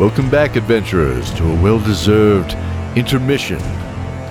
Welcome back, adventurers, to a well deserved intermission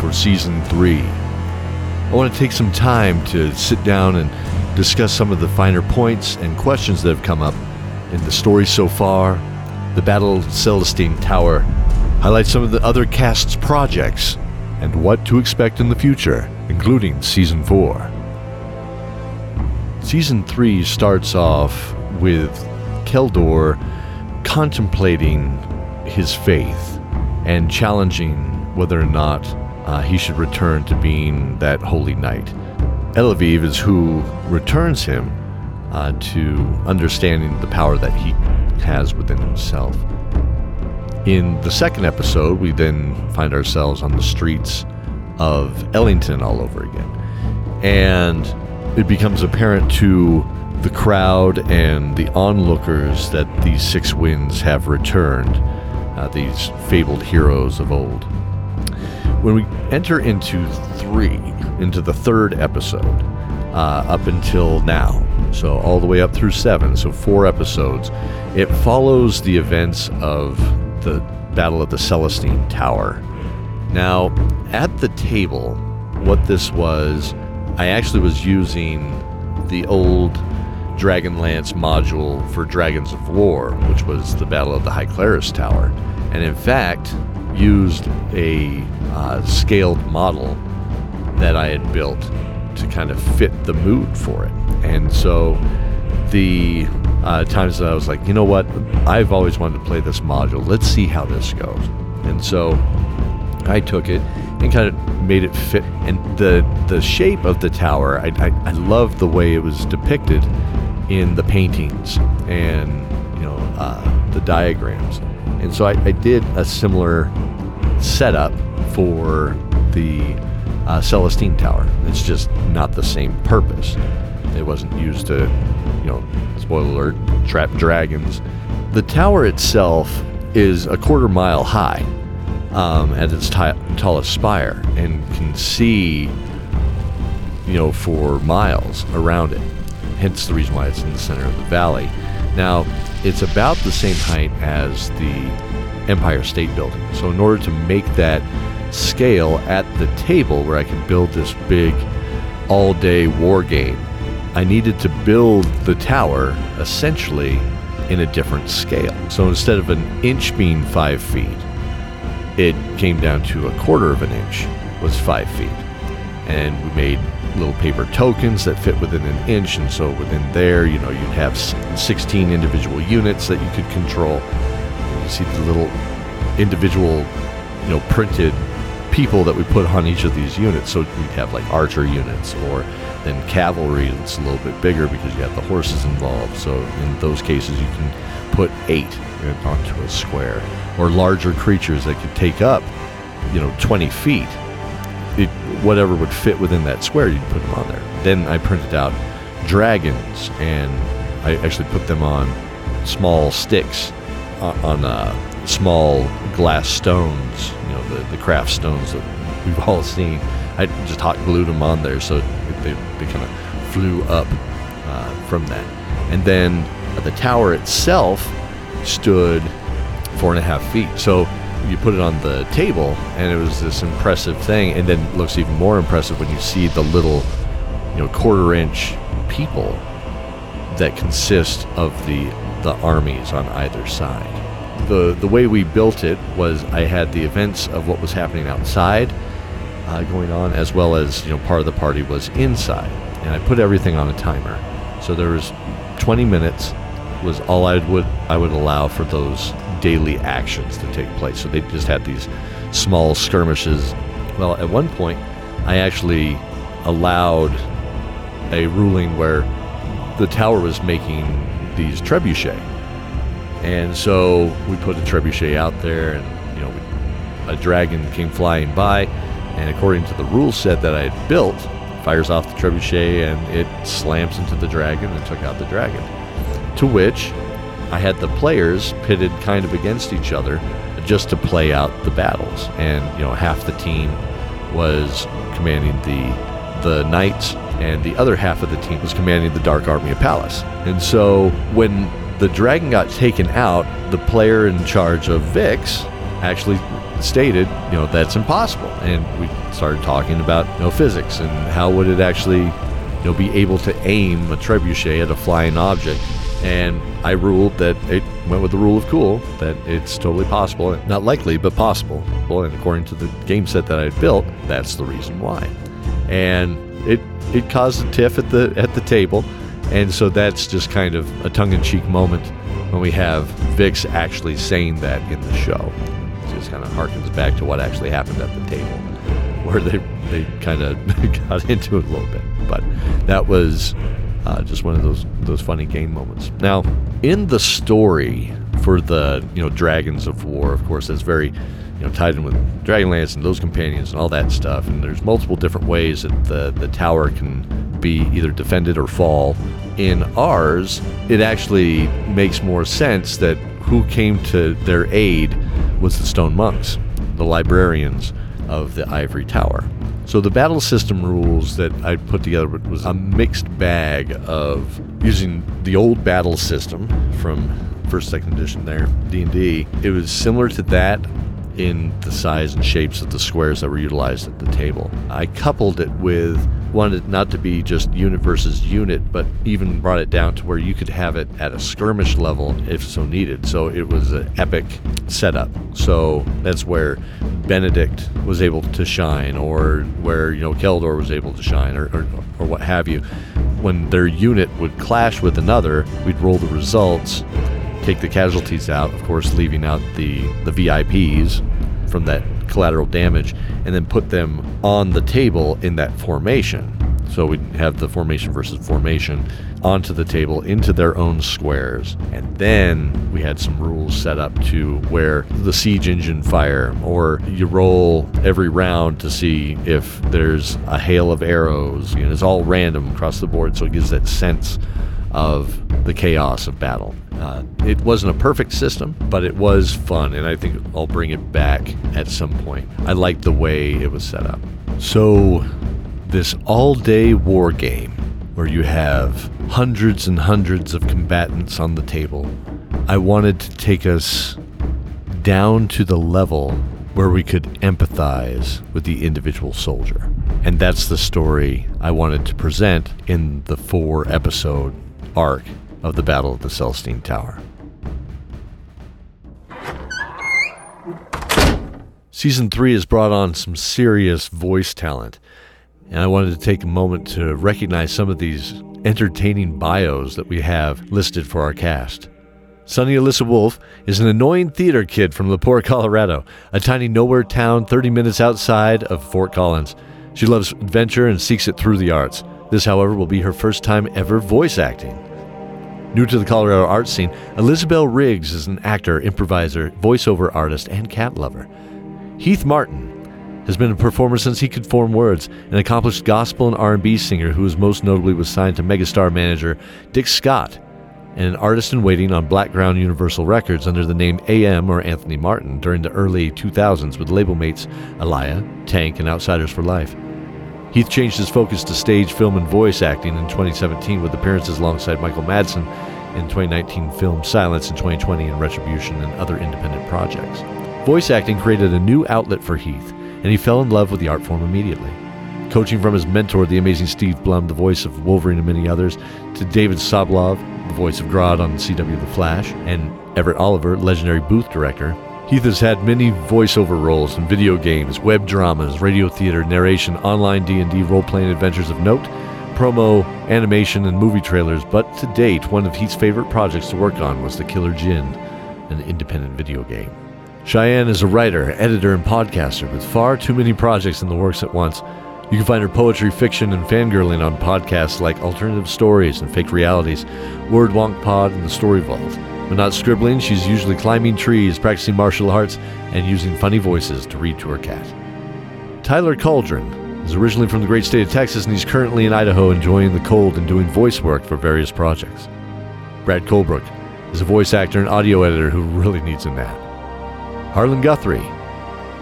for season three. I want to take some time to sit down and discuss some of the finer points and questions that have come up in the story so far, the Battle Celestine Tower, highlight some of the other cast's projects, and what to expect in the future, including season four. Season 3 starts off with Keldor contemplating his faith and challenging whether or not uh, he should return to being that holy knight. Elaviv is who returns him uh, to understanding the power that he has within himself. In the second episode, we then find ourselves on the streets of Ellington all over again. And it becomes apparent to the crowd and the onlookers that these six winds have returned, uh, these fabled heroes of old. When we enter into three, into the third episode, uh, up until now, so all the way up through seven, so four episodes, it follows the events of the Battle of the Celestine Tower. Now, at the table, what this was I actually was using the old Dragonlance module for Dragons of War, which was the Battle of the High Clerist's Tower, and in fact used a uh, scaled model that I had built to kind of fit the mood for it. And so the uh, times that I was like, you know what, I've always wanted to play this module. Let's see how this goes. And so I took it and kind of made it fit. And the the shape of the tower, I, I, I love the way it was depicted in the paintings and you know uh, the diagrams. And so I, I, did a similar setup for the uh, Celestine Tower. It's just not the same purpose. It wasn't used to, you know, spoiler alert, trap dragons. The tower itself is a quarter mile high um, at its t- tallest spire and can see, you know, for miles around it. Hence the reason why it's in the center of the valley. Now, it's about the same height as the Empire State Building. So, in order to make that scale at the table where I can build this big all day war game, I needed to build the tower essentially in a different scale. So instead of an inch being five feet, it came down to a quarter of an inch was five feet and we made little paper tokens that fit within an inch and so within there you know you'd have 16 individual units that you could control. You see the little individual you know printed people that we put on each of these units. So we'd have like archer units or then cavalry that's a little bit bigger because you have the horses involved. So in those cases you can put eight onto a square or larger creatures that could take up, you know, 20 feet. It, whatever would fit within that square, you'd put them on there. Then I printed out dragons, and I actually put them on small sticks, uh, on uh, small glass stones, you know, the, the craft stones that we've all seen. I just hot glued them on there so they, they kind of flew up uh, from that. And then the tower itself stood four and a half feet. So you put it on the table, and it was this impressive thing. And then it looks even more impressive when you see the little, you know, quarter inch people that consist of the the armies on either side. The the way we built it was I had the events of what was happening outside uh, going on, as well as you know part of the party was inside, and I put everything on a timer. So there was 20 minutes was all I would I would allow for those daily actions to take place. So they just had these small skirmishes. Well, at one point, I actually allowed a ruling where the tower was making these trebuchet, and so we put a trebuchet out there, and you know, a dragon came flying by, and according to the rule set that I had built, fires off the trebuchet and it slams into the dragon and took out the dragon. To which I had the players pitted kind of against each other just to play out the battles. And, you know, half the team was commanding the the knights and the other half of the team was commanding the Dark Army of Pallas. And so when the dragon got taken out, the player in charge of Vix actually stated, you know, that's impossible. And we started talking about, you know, physics and how would it actually, you know, be able to aim a trebuchet at a flying object. And I ruled that it went with the rule of cool, that it's totally possible, not likely, but possible. Well, and according to the game set that I had built, that's the reason why. And it it caused a tiff at the at the table, and so that's just kind of a tongue-in-cheek moment when we have Vix actually saying that in the show. It just kind of harkens back to what actually happened at the table, where they they kind of got into it a little bit. But that was uh, just one of those those funny game moments. Now, in the story for the you know Dragons of War, of course, that's very you know tied in with Dragonlance and those companions and all that stuff. And there's multiple different ways that the the tower can be either defended or fall. In ours, it actually makes more sense that who came to their aid was the stone monks, the librarians of the ivory tower. So the battle system rules that I put together was a mixed bag of using the old battle system from first second edition there D&D. It was similar to that in the size and shapes of the squares that were utilized at the table. I coupled it with wanted not to be just unit versus unit, but even brought it down to where you could have it at a skirmish level if so needed. So it was an epic setup. So that's where Benedict was able to shine, or where you know Keldor was able to shine, or, or, or what have you. When their unit would clash with another, we'd roll the results take the casualties out, of course, leaving out the, the VIPs from that collateral damage, and then put them on the table in that formation. So we'd have the formation versus formation onto the table into their own squares. And then we had some rules set up to where the siege engine fire, or you roll every round to see if there's a hail of arrows. You know, it's all random across the board, so it gives that sense of the chaos of battle. Uh, it wasn't a perfect system, but it was fun, and I think I'll bring it back at some point. I liked the way it was set up. So, this all day war game where you have hundreds and hundreds of combatants on the table, I wanted to take us down to the level where we could empathize with the individual soldier. And that's the story I wanted to present in the four episode arc of the Battle of the Celestine Tower. Season 3 has brought on some serious voice talent, and I wanted to take a moment to recognize some of these entertaining bios that we have listed for our cast. Sunny Alyssa Wolf is an annoying theater kid from LaPorte, Colorado, a tiny nowhere town 30 minutes outside of Fort Collins. She loves adventure and seeks it through the arts. This, however, will be her first time ever voice acting. New to the Colorado art scene, Elizabeth Riggs is an actor, improviser, voiceover artist, and cat lover. Heath Martin has been a performer since he could form words, an accomplished gospel and R&B singer who is most notably was signed to megastar manager Dick Scott, and an artist in waiting on Blackground Universal Records under the name AM or Anthony Martin during the early 2000s with label mates Aaliyah, Tank, and Outsiders for Life. Heath changed his focus to stage, film, and voice acting in 2017 with appearances alongside Michael Madsen in 2019 film Silence in 2020 and Retribution and other independent projects. Voice acting created a new outlet for Heath, and he fell in love with the art form immediately. Coaching from his mentor, the amazing Steve Blum, the voice of Wolverine and many others, to David Sobolov, the voice of Grodd on CW The Flash, and Everett Oliver, legendary booth director, Heath has had many voiceover roles in video games, web dramas, radio theater, narration, online D&D role-playing adventures of note, promo, animation, and movie trailers, but to date, one of Heath's favorite projects to work on was The Killer Jinn, an independent video game. Cheyenne is a writer, editor, and podcaster with far too many projects in the works at once. You can find her poetry, fiction, and fangirling on podcasts like Alternative Stories and Fake Realities, Word Wonk Pod, and The Story Vault. When not scribbling, she's usually climbing trees, practicing martial arts, and using funny voices to read to her cat. Tyler Cauldron is originally from the great state of Texas and he's currently in Idaho enjoying the cold and doing voice work for various projects. Brad Colebrook is a voice actor and audio editor who really needs a nap. Harlan Guthrie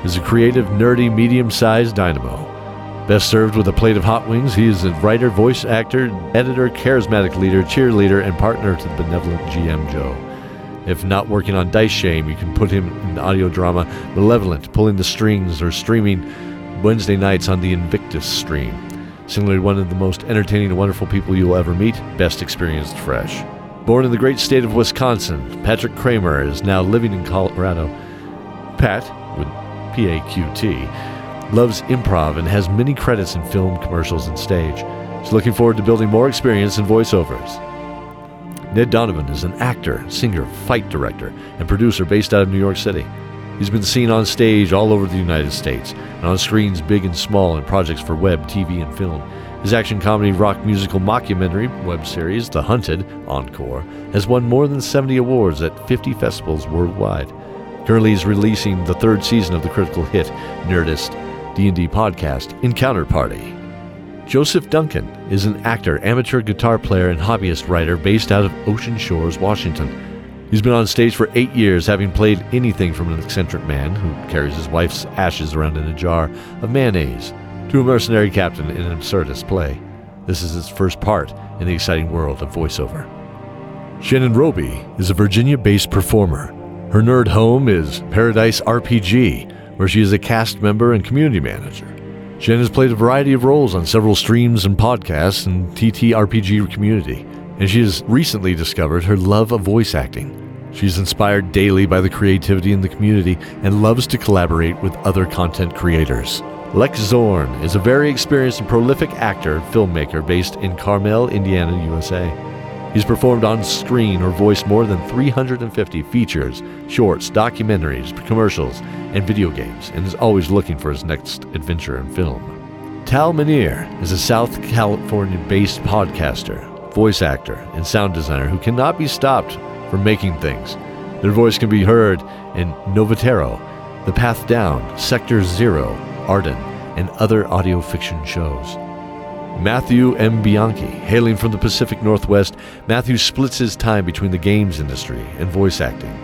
is a creative, nerdy, medium sized dynamo. Best served with a plate of hot wings, he is a writer, voice actor, editor, charismatic leader, cheerleader, and partner to the benevolent GM Joe. If not working on Dice Shame, you can put him in the audio drama Malevolent, pulling the strings, or streaming Wednesday nights on the Invictus stream. Similarly, one of the most entertaining and wonderful people you'll ever meet, best experienced fresh. Born in the great state of Wisconsin, Patrick Kramer is now living in Colorado. Pat, with P A Q T, loves improv and has many credits in film, commercials, and stage. He's looking forward to building more experience in voiceovers. Ned Donovan is an actor, singer, fight director, and producer based out of New York City. He's been seen on stage all over the United States and on screens big and small in projects for web, TV, and film. His action comedy rock musical mockumentary web series, The Hunted Encore, has won more than 70 awards at 50 festivals worldwide. Currently, he's releasing the third season of the critical hit Nerdist D&D podcast Encounter Party. Joseph Duncan is an actor, amateur guitar player, and hobbyist writer based out of Ocean Shores, Washington. He's been on stage for eight years, having played anything from an eccentric man who carries his wife's ashes around in a jar of mayonnaise to a mercenary captain in an absurdist play. This is his first part in the exciting world of voiceover. Shannon Roby is a Virginia based performer. Her nerd home is Paradise RPG, where she is a cast member and community manager. Shannon has played a variety of roles on several streams and podcasts in TTRPG community, and she has recently discovered her love of voice acting. She's inspired daily by the creativity in the community and loves to collaborate with other content creators. Lex Zorn is a very experienced and prolific actor and filmmaker based in Carmel, Indiana, USA. He's performed on screen or voiced more than 350 features, shorts, documentaries, commercials, and video games, and is always looking for his next adventure in film. Tal Minear is a South California based podcaster, voice actor, and sound designer who cannot be stopped from making things. Their voice can be heard in Novatero, The Path Down, Sector Zero, Arden, and other audio fiction shows. Matthew M. Bianchi, hailing from the Pacific Northwest, Matthew splits his time between the games industry and voice acting.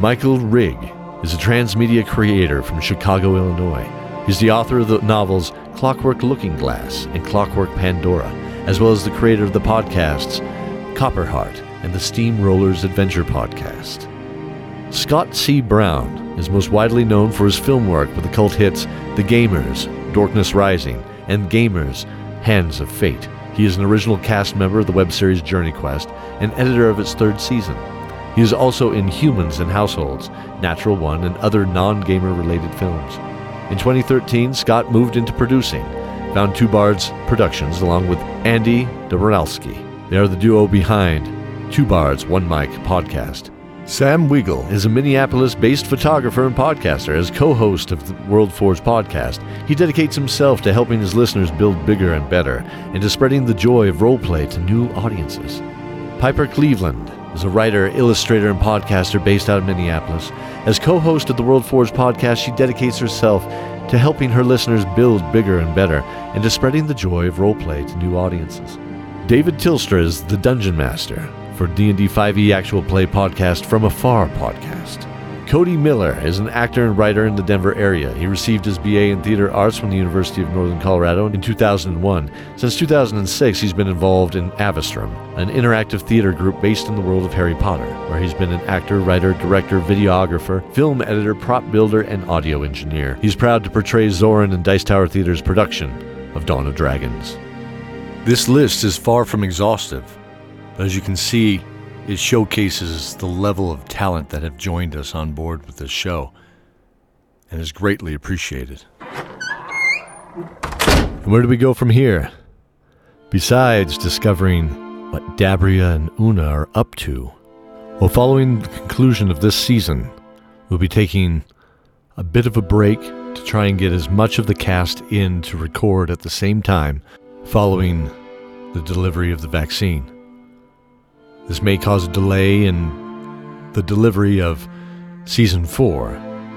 Michael Rigg is a transmedia creator from Chicago, Illinois. He's the author of the novels Clockwork Looking Glass and Clockwork Pandora, as well as the creator of the podcasts Copperheart and the Steamrollers Adventure podcast. Scott C. Brown is most widely known for his film work with the cult hits The Gamers, Darkness Rising, and Gamers, Hands of Fate. He is an original cast member of the web series Journey Quest and editor of its third season. He is also in Humans and Households, Natural One, and other non gamer related films. In 2013, Scott moved into producing, found Two Bards Productions along with Andy Dobrowski. They are the duo behind Two Bards, One Mic podcast. Sam Weigel is a Minneapolis based photographer and podcaster. As co host of the World Forge podcast, he dedicates himself to helping his listeners build bigger and better and to spreading the joy of roleplay to new audiences. Piper Cleveland is a writer, illustrator, and podcaster based out of Minneapolis. As co host of the World Forge podcast, she dedicates herself to helping her listeners build bigger and better and to spreading the joy of roleplay to new audiences. David Tilstra is the Dungeon Master for D&D 5e Actual Play podcast From Afar podcast. Cody Miller is an actor and writer in the Denver area. He received his BA in Theater Arts from the University of Northern Colorado in 2001. Since 2006, he's been involved in Avastrum, an interactive theater group based in the world of Harry Potter, where he's been an actor, writer, director, videographer, film editor, prop builder, and audio engineer. He's proud to portray Zoran in Dice Tower Theater's production of Dawn of Dragons. This list is far from exhaustive, but as you can see, it showcases the level of talent that have joined us on board with this show and is greatly appreciated. And where do we go from here? Besides discovering what Dabria and Una are up to, well, following the conclusion of this season, we'll be taking a bit of a break to try and get as much of the cast in to record at the same time following the delivery of the vaccine. This may cause a delay in the delivery of season four,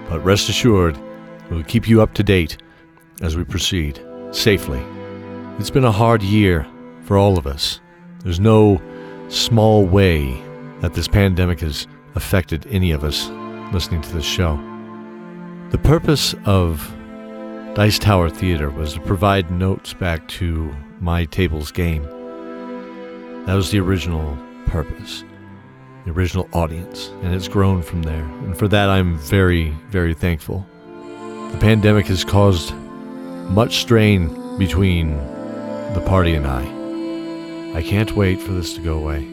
but rest assured, we will keep you up to date as we proceed safely. It's been a hard year for all of us. There's no small way that this pandemic has affected any of us listening to this show. The purpose of Dice Tower Theater was to provide notes back to my table's game. That was the original purpose, the original audience, and it's grown from there. And for that, I'm very, very thankful. The pandemic has caused much strain between the party and I. I can't wait for this to go away.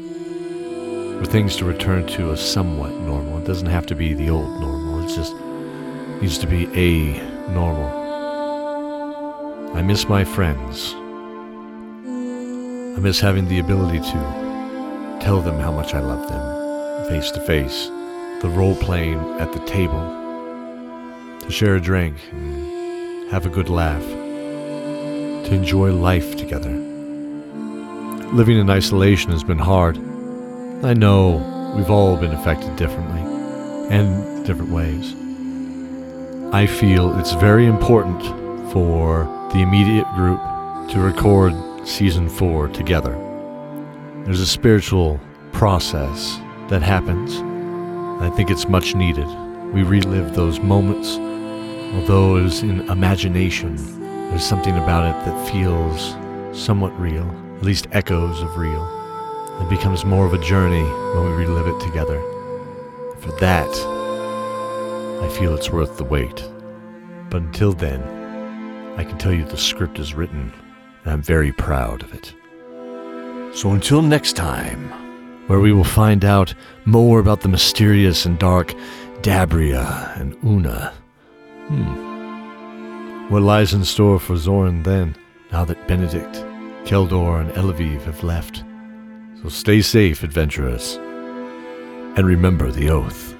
For things to return to a somewhat normal. It doesn't have to be the old normal, it just needs to be a normal. I miss my friends. I miss having the ability to tell them how much I love them face to face, the role playing at the table, to share a drink and have a good laugh, to enjoy life together. Living in isolation has been hard. I know we've all been affected differently and different ways. I feel it's very important for the immediate group to record season four together. There's a spiritual process that happens. I think it's much needed. We relive those moments, although it is in imagination. There's something about it that feels somewhat real, at least echoes of real. It becomes more of a journey when we relive it together. For that, I feel it's worth the wait. But until then, I can tell you the script is written, and I'm very proud of it. So until next time, where we will find out more about the mysterious and dark Dabria and Una. Hmm. What lies in store for Zoran then, now that Benedict, Keldor, and Elaviv have left? So stay safe, adventurers, and remember the oath.